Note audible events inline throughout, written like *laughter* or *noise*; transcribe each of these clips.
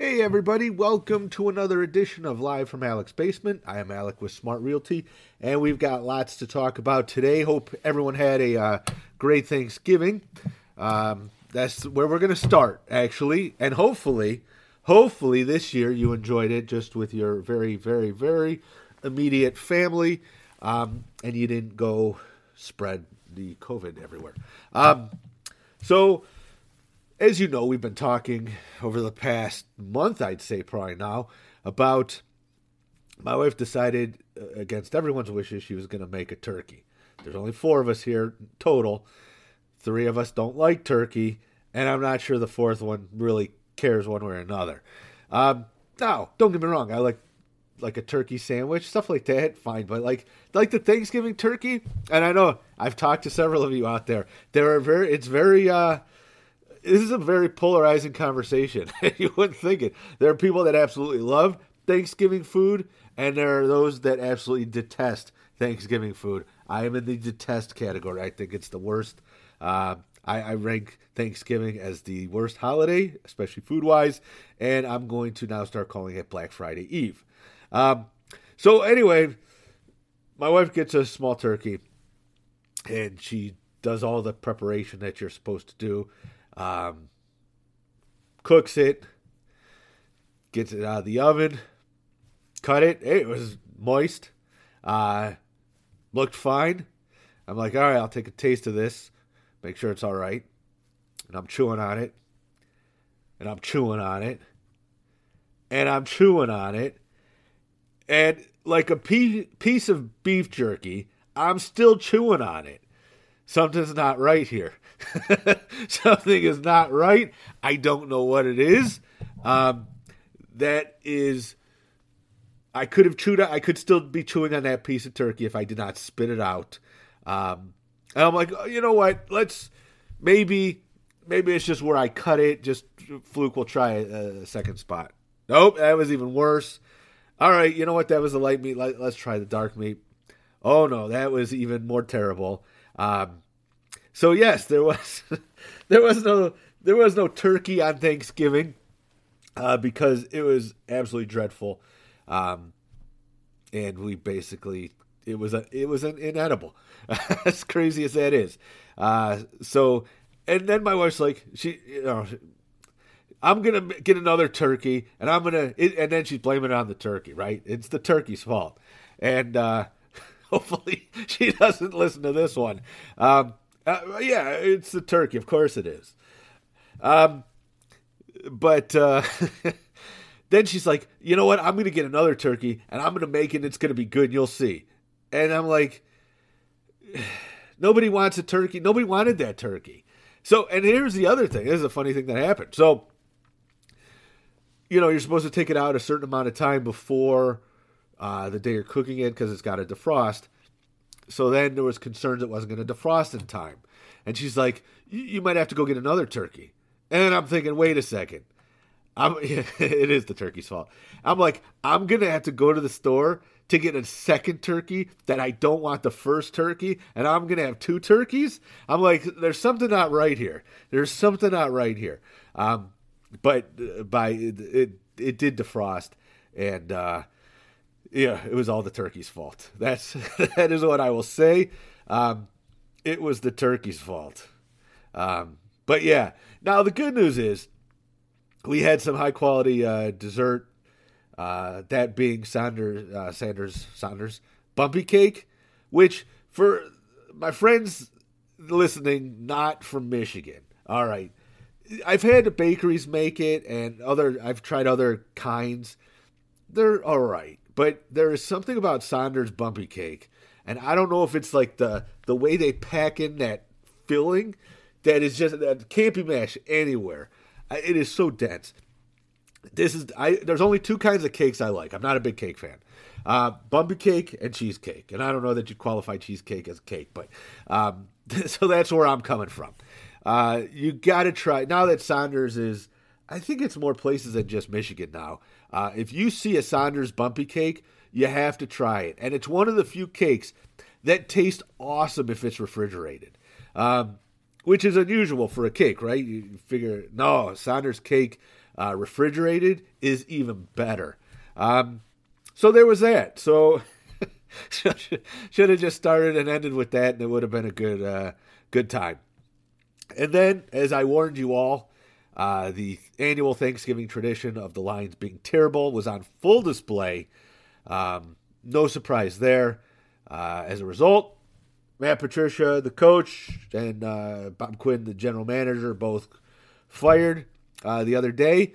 Hey, everybody, welcome to another edition of Live from Alec's Basement. I am Alec with Smart Realty, and we've got lots to talk about today. Hope everyone had a uh, great Thanksgiving. Um, that's where we're going to start, actually, and hopefully, hopefully this year you enjoyed it just with your very, very, very immediate family, um, and you didn't go spread the COVID everywhere. Um, so as you know, we've been talking over the past month, I'd say probably now, about my wife decided uh, against everyone's wishes she was going to make a turkey. There's only four of us here total. Three of us don't like turkey, and I'm not sure the fourth one really cares one way or another. Um, now, don't get me wrong, I like like a turkey sandwich, stuff like that, fine. But like like the Thanksgiving turkey, and I know I've talked to several of you out there. There are very it's very uh this is a very polarizing conversation. *laughs* you wouldn't think it. There are people that absolutely love Thanksgiving food, and there are those that absolutely detest Thanksgiving food. I am in the detest category. I think it's the worst. Uh, I, I, rank Thanksgiving as the worst holiday, especially food wise, and I'm going to now start calling it Black Friday Eve. Um, so, anyway, my wife gets a small turkey, and she does all the preparation that you're supposed to do um, cooks it, gets it out of the oven, cut it. It was moist, uh, looked fine. I'm like, all right, I'll take a taste of this, make sure it's all right. And I'm chewing on it, and I'm chewing on it, and I'm chewing on it, and like a piece of beef jerky, I'm still chewing on it. Something's not right here. *laughs* something is not right. I don't know what it is. Um, that is, I could have chewed. I could still be chewing on that piece of turkey if I did not spit it out. Um, and I'm like, oh, you know what? Let's maybe, maybe it's just where I cut it. Just fluke. We'll try a, a second spot. Nope, that was even worse. All right, you know what? That was the light meat. Let, us try the dark meat. Oh no, that was even more terrible. Um, so yes, there was *laughs* there was no there was no turkey on Thanksgiving uh, because it was absolutely dreadful, um, and we basically it was a it was an inedible, *laughs* as crazy as that is. Uh, so and then my wife's like she you know. I'm gonna get another turkey, and I'm gonna, it, and then she's blaming it on the turkey, right? It's the turkey's fault, and uh, *laughs* hopefully she doesn't listen to this one. Um, uh, yeah, it's the turkey. Of course it is. Um, but uh, *laughs* then she's like, you know what? I'm going to get another turkey and I'm going to make it. And it's going to be good. You'll see. And I'm like, *sighs* nobody wants a turkey. Nobody wanted that turkey. So, and here's the other thing. This is a funny thing that happened. So, you know, you're supposed to take it out a certain amount of time before uh, the day you're cooking it because it's got to defrost. So then there was concerns it wasn't going to defrost in time. And she's like, you might have to go get another turkey. And I'm thinking, wait a second. I'm, *laughs* it is the turkey's fault. I'm like, I'm going to have to go to the store to get a second turkey that I don't want the first turkey, and I'm going to have two turkeys. I'm like, there's something not right here. There's something not right here. Um, but uh, by it, it, it, did defrost, and uh, yeah, it was all the turkey's fault. That's *laughs* that is what I will say. Um, it was the turkey's fault. Um, but yeah, now the good news is we had some high quality uh, dessert. Uh, that being Sanders, uh, Sanders, Sanders bumpy cake, which for my friends listening, not from Michigan. All right, I've had bakeries make it, and other. I've tried other kinds. They're all right. But there is something about Saunders bumpy cake, and I don't know if it's like the the way they pack in that filling that is just that can't be mashed anywhere. It is so dense. This is I. There's only two kinds of cakes I like. I'm not a big cake fan. Uh, bumpy cake and cheesecake, and I don't know that you qualify cheesecake as cake, but um, *laughs* so that's where I'm coming from. Uh, you got to try now that Saunders is. I think it's more places than just Michigan now. Uh, if you see a Saunders bumpy cake, you have to try it. And it's one of the few cakes that taste awesome if it's refrigerated, um, which is unusual for a cake, right? You figure, no, Saunders cake uh, refrigerated is even better. Um, so there was that. So *laughs* should have just started and ended with that, and it would have been a good uh, good time. And then, as I warned you all, uh, the annual Thanksgiving tradition of the Lions being terrible was on full display. Um, no surprise there. Uh, as a result, Matt Patricia, the coach, and uh, Bob Quinn, the general manager, both fired uh, the other day,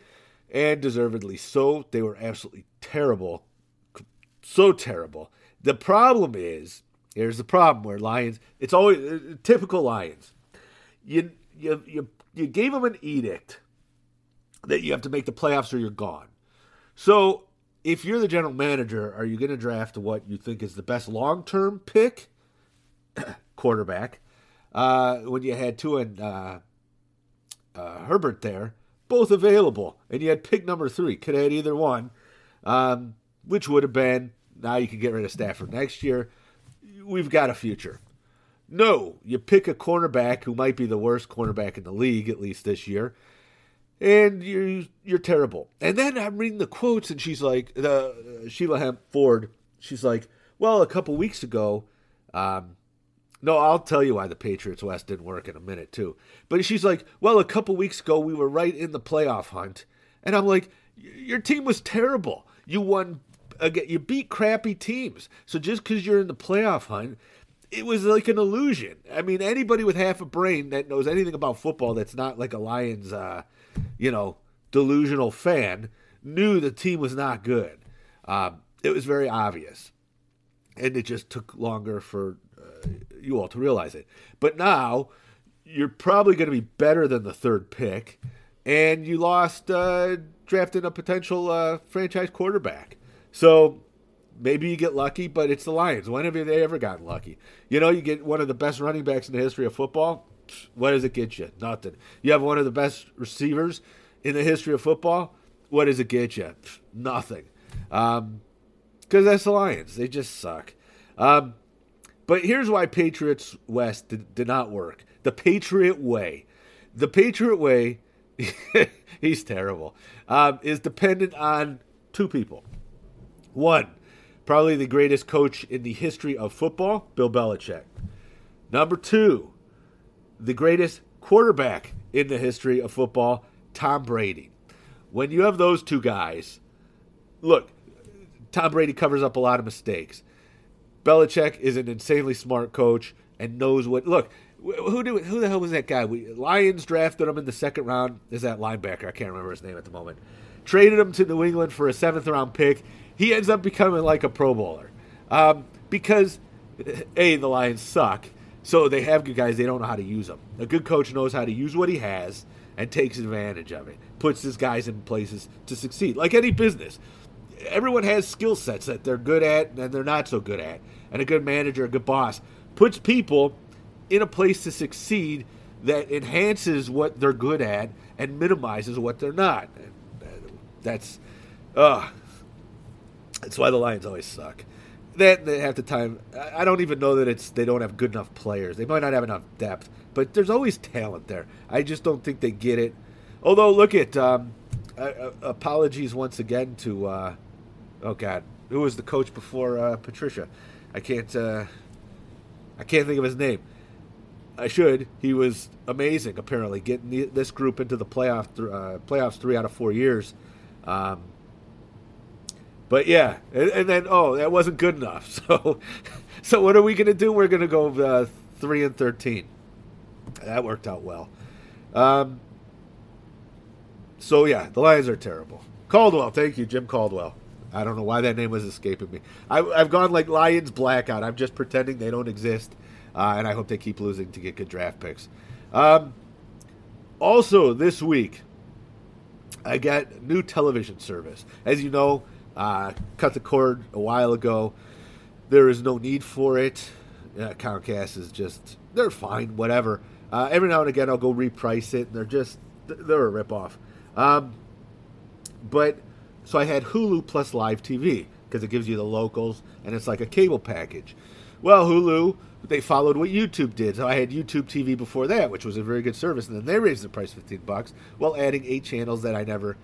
and deservedly so. They were absolutely terrible. So terrible. The problem is, here's the problem where Lions, it's always uh, typical Lions. You, you, you, you gave them an edict that you have to make the playoffs or you're gone. So if you're the general manager, are you going to draft what you think is the best long term pick? *clears throat* quarterback. Uh, when you had Tua and uh, uh, Herbert there, both available, and you had pick number three. Could have had either one, um, which would have been now you can get rid of Stafford next year. We've got a future. No, you pick a cornerback who might be the worst cornerback in the league, at least this year, and you're you're terrible. And then I'm reading the quotes, and she's like, the uh, Sheila Hamp Ford. She's like, well, a couple weeks ago, um, no, I'll tell you why the Patriots West didn't work in a minute too. But she's like, well, a couple weeks ago we were right in the playoff hunt, and I'm like, your team was terrible. You won again. You beat crappy teams. So just because you're in the playoff hunt, it was like an illusion. I mean, anybody with half a brain that knows anything about football that's not like a Lions, uh, you know, delusional fan knew the team was not good. Um, it was very obvious, and it just took longer for you all to realize it. But now you're probably going to be better than the third pick, and you lost uh, drafting a potential uh, franchise quarterback. So maybe you get lucky, but it's the Lions. When have they ever gotten lucky? You know, you get one of the best running backs in the history of football. What does it get you? Nothing. You have one of the best receivers in the history of football. What does it get you? Nothing. Because um, that's the Lions. They just suck. Um, but here's why Patriots West did, did not work. The Patriot way. The Patriot way, *laughs* he's terrible, um, is dependent on two people. One, probably the greatest coach in the history of football, Bill Belichick. Number two, the greatest quarterback in the history of football, Tom Brady. When you have those two guys, look, Tom Brady covers up a lot of mistakes. Belichick is an insanely smart coach and knows what. Look, who do, who the hell was that guy? We, Lions drafted him in the second round. Is that linebacker? I can't remember his name at the moment. Traded him to New England for a seventh round pick. He ends up becoming like a Pro Bowler um, because a the Lions suck. So they have good guys. They don't know how to use them. A good coach knows how to use what he has and takes advantage of it. Puts his guys in places to succeed, like any business everyone has skill sets that they're good at and they're not so good at. And a good manager, a good boss, puts people in a place to succeed that enhances what they're good at and minimizes what they're not. That's, uh, that's why the Lions always suck. That half the time, I don't even know that it's they don't have good enough players. They might not have enough depth, but there's always talent there. I just don't think they get it. Although, look at um, uh, apologies once again to uh, oh god, who was the coach before uh, Patricia? I can't. Uh, I can't think of his name. I should. He was amazing. Apparently, getting this group into the playoff th- uh, playoffs three out of four years. Um, but yeah, and, and, then oh, that wasn't good enough. *laughs* So, so what are we going to do? We're going to go uh, three and thirteen. That worked out well. Um, so yeah, the Lions are terrible. Caldwell, thank you, Jim Caldwell. I don't know why that name was escaping me. I, have gone like Lions blackout. I'm just pretending they don't exist, uh, and I hope they keep losing to get good draft picks. Um, also, this week, I got new television service. As you know, uh, cut the cord a while ago. There is no need for it. Uh, Comcast is just they're fine, whatever. Uh, every now and again, I'll go reprice it, and they're just they're a ripoff. Um, but so I had Hulu plus live TV because it gives you the locals and it's like a cable package. Well, Hulu, they followed what YouTube did. So I had YouTube TV before that, which was a very good service, and then they raised the price 15 bucks while adding eight channels that I never,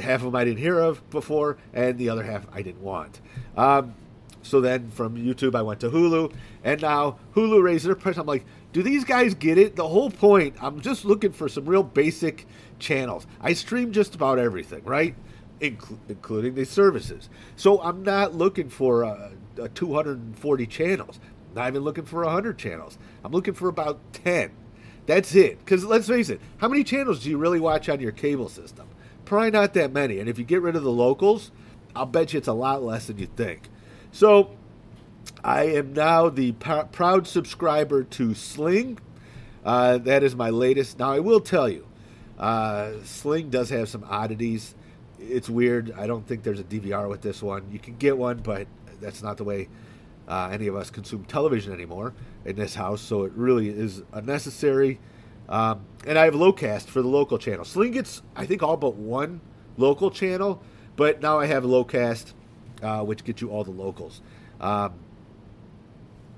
half of them I didn't hear of before, and the other half I didn't want. Um, so then from YouTube, I went to Hulu, and now Hulu raised their price. I'm like, do these guys get it? The whole point, I'm just looking for some real basic channels. I stream just about everything, right? Inclu- including these services. So I'm not looking for uh, 240 channels. Not even looking for 100 channels. I'm looking for about 10. That's it. Because let's face it, how many channels do you really watch on your cable system? Probably not that many. And if you get rid of the locals, I'll bet you it's a lot less than you think. So I am now the proud subscriber to Sling. Uh, that is my latest. Now, I will tell you, uh, Sling does have some oddities. It's weird. I don't think there's a DVR with this one. You can get one, but that's not the way uh, any of us consume television anymore in this house. So it really is unnecessary. Um, and I have Locast for the local channel. Sling gets, I think, all but one local channel, but now I have Locast uh, which gets you all the locals. Um,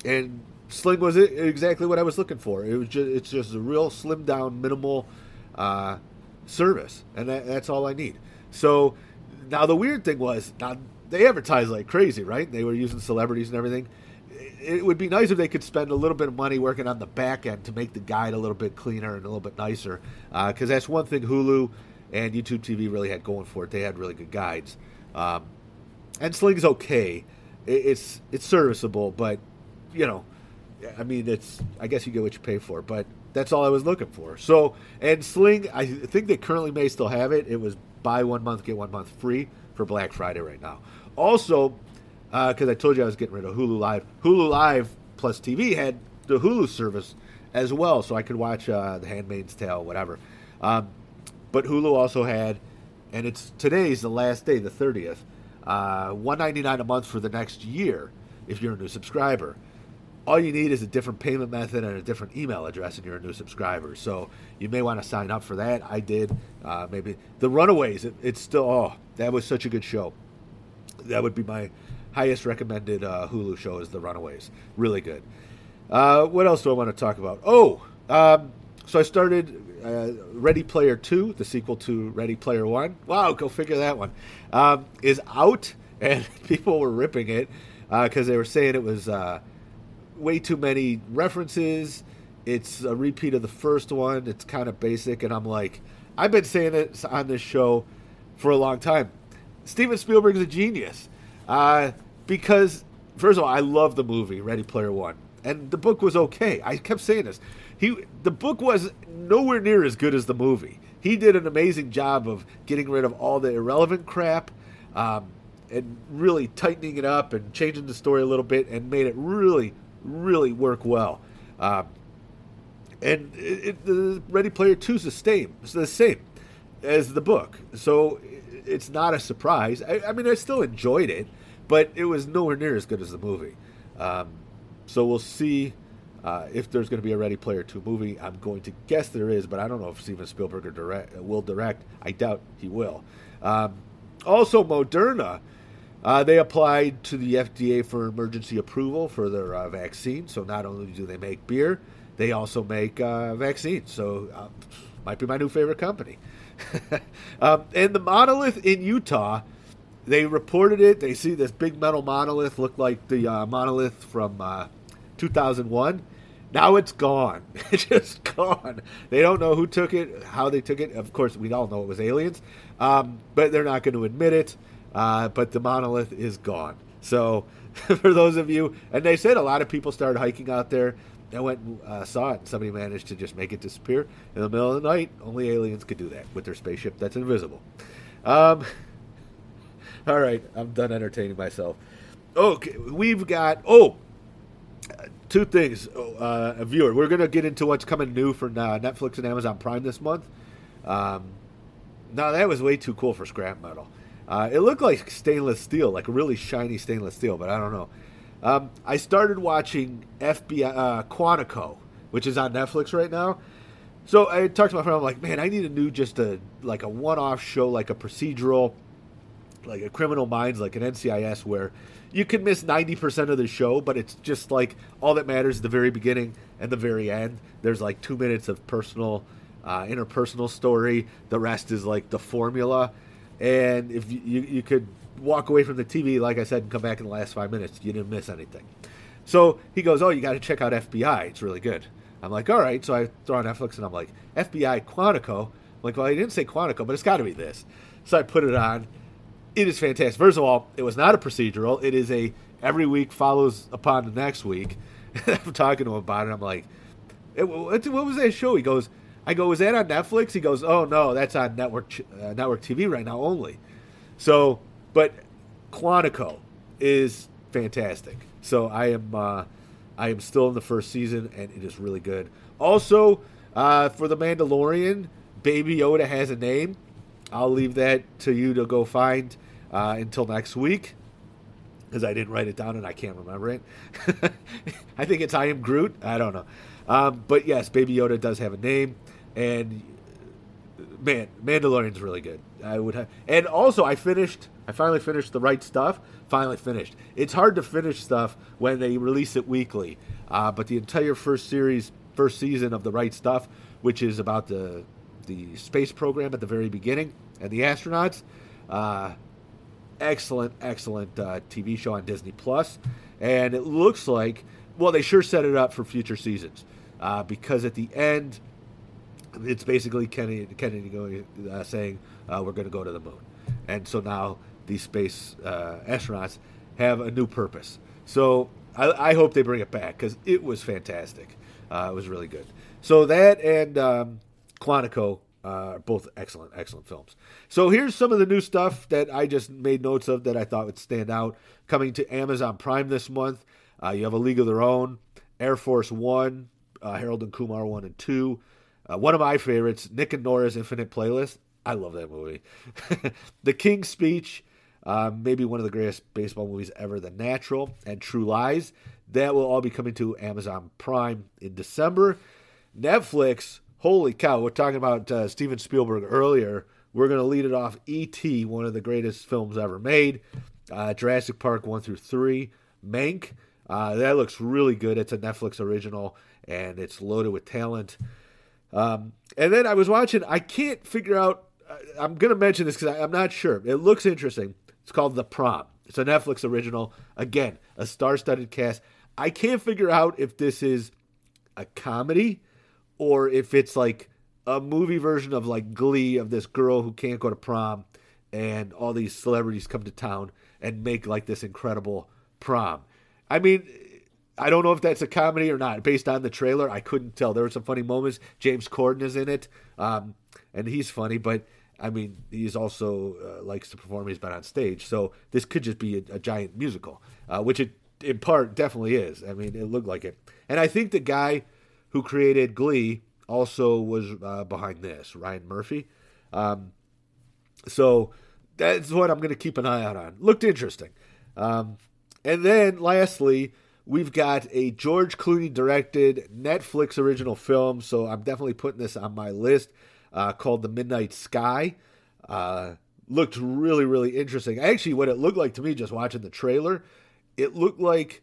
and Sling was exactly what I was looking for. It was just it's just a real slim down, minimal uh, service, and that, that's all I need. So now the weird thing was now they advertise like crazy, right? They were using celebrities and everything. It would be nice if they could spend a little bit of money working on the back end to make the guide a little bit cleaner and a little bit nicer, because uh, that's one thing Hulu and YouTube TV really had going for it. They had really good guides. Um, and Sling's okay. It's it's serviceable, but you know, I mean, it's I guess you get what you pay for. But that's all I was looking for. So and Sling, I think they currently may still have it. It was buy one month get one month free for Black Friday right now. Also, because uh, I told you I was getting rid of Hulu Live, Hulu Live plus TV had the Hulu service as well, so I could watch uh, The Handmaid's Tale, whatever. Um, but Hulu also had, and it's today's the last day, the thirtieth uh, 199 a month for the next year if you're a new subscriber. All you need is a different payment method and a different email address, and you're a new subscriber. So you may want to sign up for that. I did. Uh, maybe the Runaways. It, it's still. Oh, that was such a good show. That would be my highest recommended uh, Hulu show. Is the Runaways. Really good. Uh, what else do I want to talk about? Oh, um, so I started uh, Ready Player Two, the sequel to Ready Player One. Wow, go figure that one. Um, is out, *laughs* and people were ripping it because uh, they were saying it was uh, way too many references. It's a repeat of the first one. It's kind of basic, and I'm like, I've been saying it on this show for a long time. Steven Spielberg is a genius uh, because, first of all, I love the movie Ready Player One, and the book was okay. I kept saying this he the book was nowhere near as good as the movie. He did an amazing job of getting rid of all the irrelevant crap, um, and really tightening it up and changing the story a little bit and made it really, really work well. Um, and it, it, Ready Player Two is the same. It's the same as the book, so it's not a surprise. I, I, mean, I still enjoyed it, but it was nowhere near as good as the movie. Um, so we'll see uh, if there's going to be a Ready Player 2 movie, I'm going to guess there is, but I don't know if Steven Spielberg direct, will direct. I doubt he will. Um, also, Moderna, uh, they applied to the FDA for emergency approval for their uh, vaccine. So not only do they make beer, they also make uh, vaccines. So uh, might be my new favorite company. *laughs* um, and the monolith in Utah, they reported it. They see this big metal monolith, look like the uh, monolith from 2001 now it's gone. *laughs* It's just gone. They don't know who took it, how they took it. Of course, we all know it was aliens, um, but they're not going to admit it. Uh, but the monolith is gone. So, *laughs* for those of you, and they said a lot of people started hiking out there. I went and uh, saw it, and somebody managed to just make it disappear in the middle of the night. Only aliens could do that with their spaceship that's invisible. Um, *laughs* all right, I'm done entertaining myself. Okay, we've got. Oh, two things, uh, a viewer. We're gonna get into what's coming new for uh, Netflix and Amazon Prime this month. Um, that was way too cool for scrap metal. Uh, it looked like stainless steel, like really shiny stainless steel, but I don't know. Um, I started watching FBI uh, Quantico, which is on Netflix right now. So I talked to my friend. I'm like, man, I need a new, just a like a one-off show, like a procedural. Like a Criminal Minds, like an NCIS, where you can miss ninety percent of the show, but it's just like all that matters is the very beginning and the very end. There's like two minutes of personal, uh, interpersonal story. The rest is like the formula, and if you, you you could walk away from the TV, like I said, and come back in the last five minutes, you didn't miss anything. So he goes, "Oh, you got to check out FBI. It's really good." I'm like, "All right." So I throw on Netflix, and I'm like, "FBI Quantico." I'm like, well, I didn't say Quantico, but it's got to be this. So I put it on. It is fantastic. First of all, it was not a procedural. It is a every week follows upon the next week. *laughs* I'm talking to him about it. I'm like, "It "What was that show?" He goes, "I go, is that on Netflix?" He goes, "Oh no, that's on network uh, network TV right now only." So, but Quantico is fantastic. So I am uh, I am still in the first season, and it is really good. Also, uh, for the Mandalorian, Baby Yoda has a name. I'll leave that to you to go find uh, until next week, because I didn't write it down and I can't remember it. *laughs* I think it's I am Groot. I don't know, um, but yes, Baby Yoda does have a name, and man, Mandalorian's really good. I would have, and also I finished. I finally finished the right stuff. Finally finished. It's hard to finish stuff when they release it weekly, uh, but the entire first series, first season of the right stuff, which is about the the space program at the very beginning and the astronauts. Uh, excellent, excellent uh, TV show on Disney Plus, and it looks like well they sure set it up for future seasons uh, because at the end it's basically Kennedy, Kennedy going, uh, saying uh, we're going to go to the moon, and so now these space uh, astronauts have a new purpose. So I, I hope they bring it back because it was fantastic. Uh, it was really good. So that and um, Quantico uh, both excellent, excellent films. So here's some of the new stuff that I just made notes of that I thought would stand out. Coming to Amazon Prime this month, uh, you have A League of Their Own, Air Force One, Harold and Kumar One and Two. Uh, one of my favorites, Nick and Nora's Infinite Playlist. I love that movie. *laughs* the King's Speech, uh, maybe one of the greatest baseball movies ever, The Natural and True Lies. That will all be coming to Amazon Prime in December. Netflix, holy cow, we're talking about uh, Steven Spielberg earlier. We're going to lead it off E.T., one of the greatest films ever made. Uh, Jurassic Park 1 through 3. Mank, uh, that looks really good. It's a Netflix original and it's loaded with talent. Um, and then I was watching. I can't figure out. I'm going to mention this because I'm not sure. It looks interesting. It's called The Prom. It's a Netflix original. Again, a star-studded cast. I can't figure out if this is a comedy or if it's like a movie version of like Glee of this girl who can't go to prom and all these celebrities come to town and make like this incredible prom. I mean, I don't know if that's a comedy or not. Based on the trailer, I couldn't tell. There were some funny moments. James Corden is in it, um, and he's funny. But I mean, he's also uh, likes to perform. He's been on stage, so this could just be a, a giant musical, uh, which it in part definitely is. I mean, it looked like it. And I think the guy who created Glee also was uh, behind this, Ryan Murphy. Um, so that's what I'm going to keep an eye out on. Looked interesting. Um, and then lastly We've got a George Clooney directed Netflix original film, so I'm definitely putting this on my list uh, called The Midnight Sky. Uh, looked really, really interesting. Actually, what it looked like to me just watching the trailer, it looked like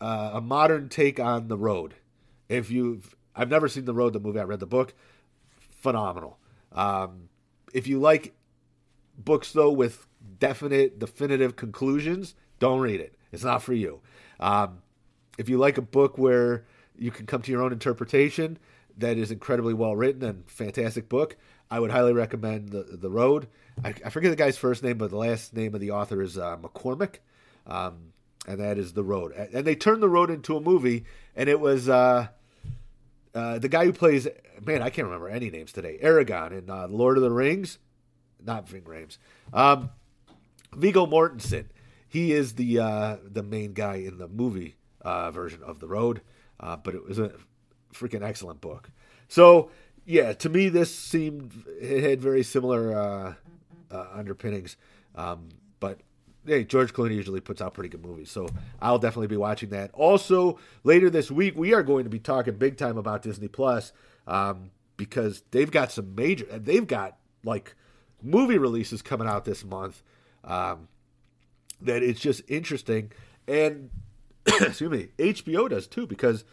uh, a modern take on The Road. If you've, I've never seen The Road, the movie, I read the book. Phenomenal. Um, if you like books, though, with definite, definitive conclusions, don't read it. It's not for you. Um, if you like a book where you can come to your own interpretation, that is incredibly well written and fantastic book. I would highly recommend the the Road. I, I forget the guy's first name, but the last name of the author is uh, McCormick, um, and that is the Road. And they turned the Road into a movie, and it was uh, uh, the guy who plays man I can't remember any names today. Aragorn in uh, Lord of the Rings, not Ving Rhames. Um, Viggo Mortensen. He is the uh, the main guy in the movie uh, version of The Road, uh, but it was a freaking excellent book. So, yeah, to me, this seemed it had very similar underpinnings. Um, but hey, George Clooney usually puts out pretty good movies, so I'll definitely be watching that. Also, later this week, we are going to be talking big time about Disney Plus um, because they've got some major, they've got like movie releases coming out this month Um, that it's just interesting, and *coughs* excuse me, HBO does too because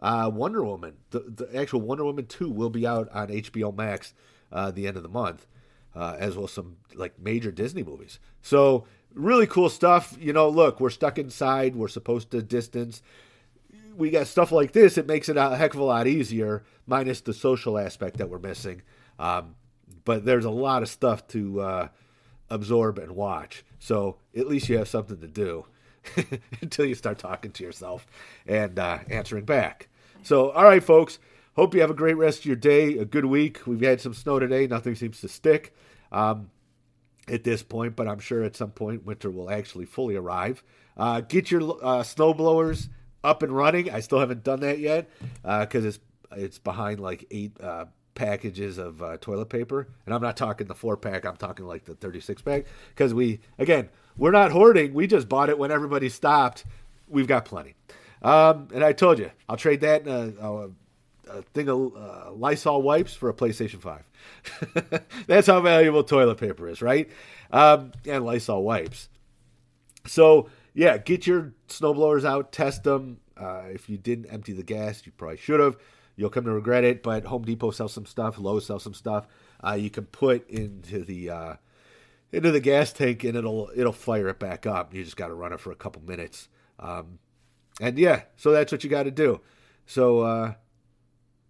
uh, Wonder Woman, the, the actual Wonder Woman two, will be out on HBO Max uh, the end of the month, uh, as well as some like major Disney movies. So really cool stuff. You know, look, we're stuck inside. We're supposed to distance. We got stuff like this. It makes it a heck of a lot easier, minus the social aspect that we're missing. Um, but there's a lot of stuff to uh, absorb and watch. So at least you have something to do *laughs* until you start talking to yourself and uh, answering back. So, all right, folks. Hope you have a great rest of your day, a good week. We've had some snow today. Nothing seems to stick um, at this point, but I'm sure at some point winter will actually fully arrive. Uh, get your uh, snow blowers up and running. I still haven't done that yet because uh, it's it's behind like eight uh, packages of uh, toilet paper, and I'm not talking the four pack. I'm talking like the 36 pack because we again we're not hoarding. We just bought it when everybody stopped. We've got plenty. Um, and I told you, I'll trade that in a, a, a thing of uh, Lysol wipes for a PlayStation 5. *laughs* That's how valuable toilet paper is, right? Um, and Lysol wipes. So, yeah, get your snowblowers out, test them. Uh, if you didn't empty the gas, you probably should have. You'll come to regret it, but Home Depot sells some stuff, Lowe's sells some stuff. Uh, you can put into the uh, into the gas tank and it'll it'll fire it back up. You just got to run it for a couple minutes. Um, and yeah, so that's what you got to do. So uh,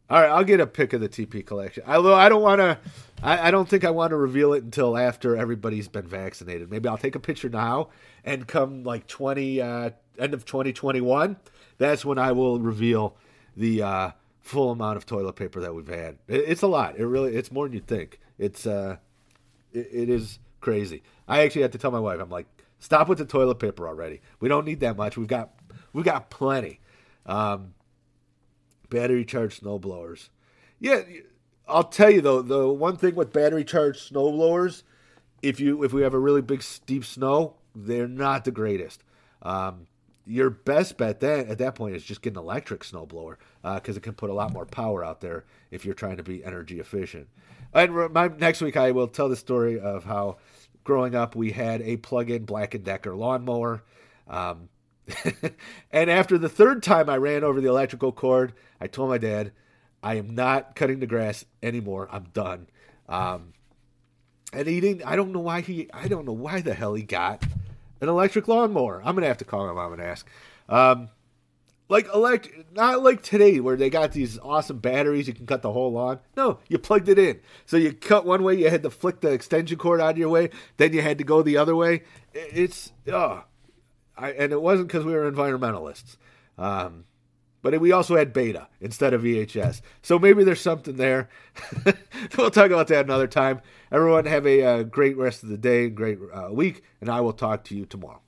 all right, I'll get a pick of the TP collection. Although I don't want to, I, I, don't think I want to reveal it until after everybody's been vaccinated. Maybe I'll take a picture now and come like twenty uh, end of twenty twenty one. That's when I will reveal the uh, full amount of toilet paper that we've had. It, it's a lot. It really, it's more than you think. It's uh, it, it is crazy. I actually had to tell my wife, I'm like, stop with the toilet paper already. We don't need that much. We've got we've got plenty. Um, battery charged snowblowers. Yeah, I'll tell you though, the one thing with battery charged snowblowers, if you if we have a really big steep snow, they're not the greatest. Um, your best bet then at that point is just get an electric snowblower because uh, it can put a lot more power out there if you're trying to be energy efficient. And my, next week I will tell the story of how growing up we had a plug-in Black & Decker lawnmower. Um, *laughs* and after the third time I ran over the electrical cord, I told my dad, I am not cutting the grass anymore. I'm done. Um, and he didn't, I don't know why he, I don't know why the hell he got an electric lawnmower. I'm going to have to call my mom and ask. Um, like elect not like today where they got these awesome batteries you can cut the whole lawn no you plugged it in so you cut one way you had to flick the extension cord out of your way then you had to go the other way it's oh I, and it wasn't because we were environmentalists um, but we also had beta instead of VHS. So maybe there's something there. *laughs* we'll talk about that another time. Everyone have a uh, great rest of the day, great uh, week, and I will talk to you tomorrow.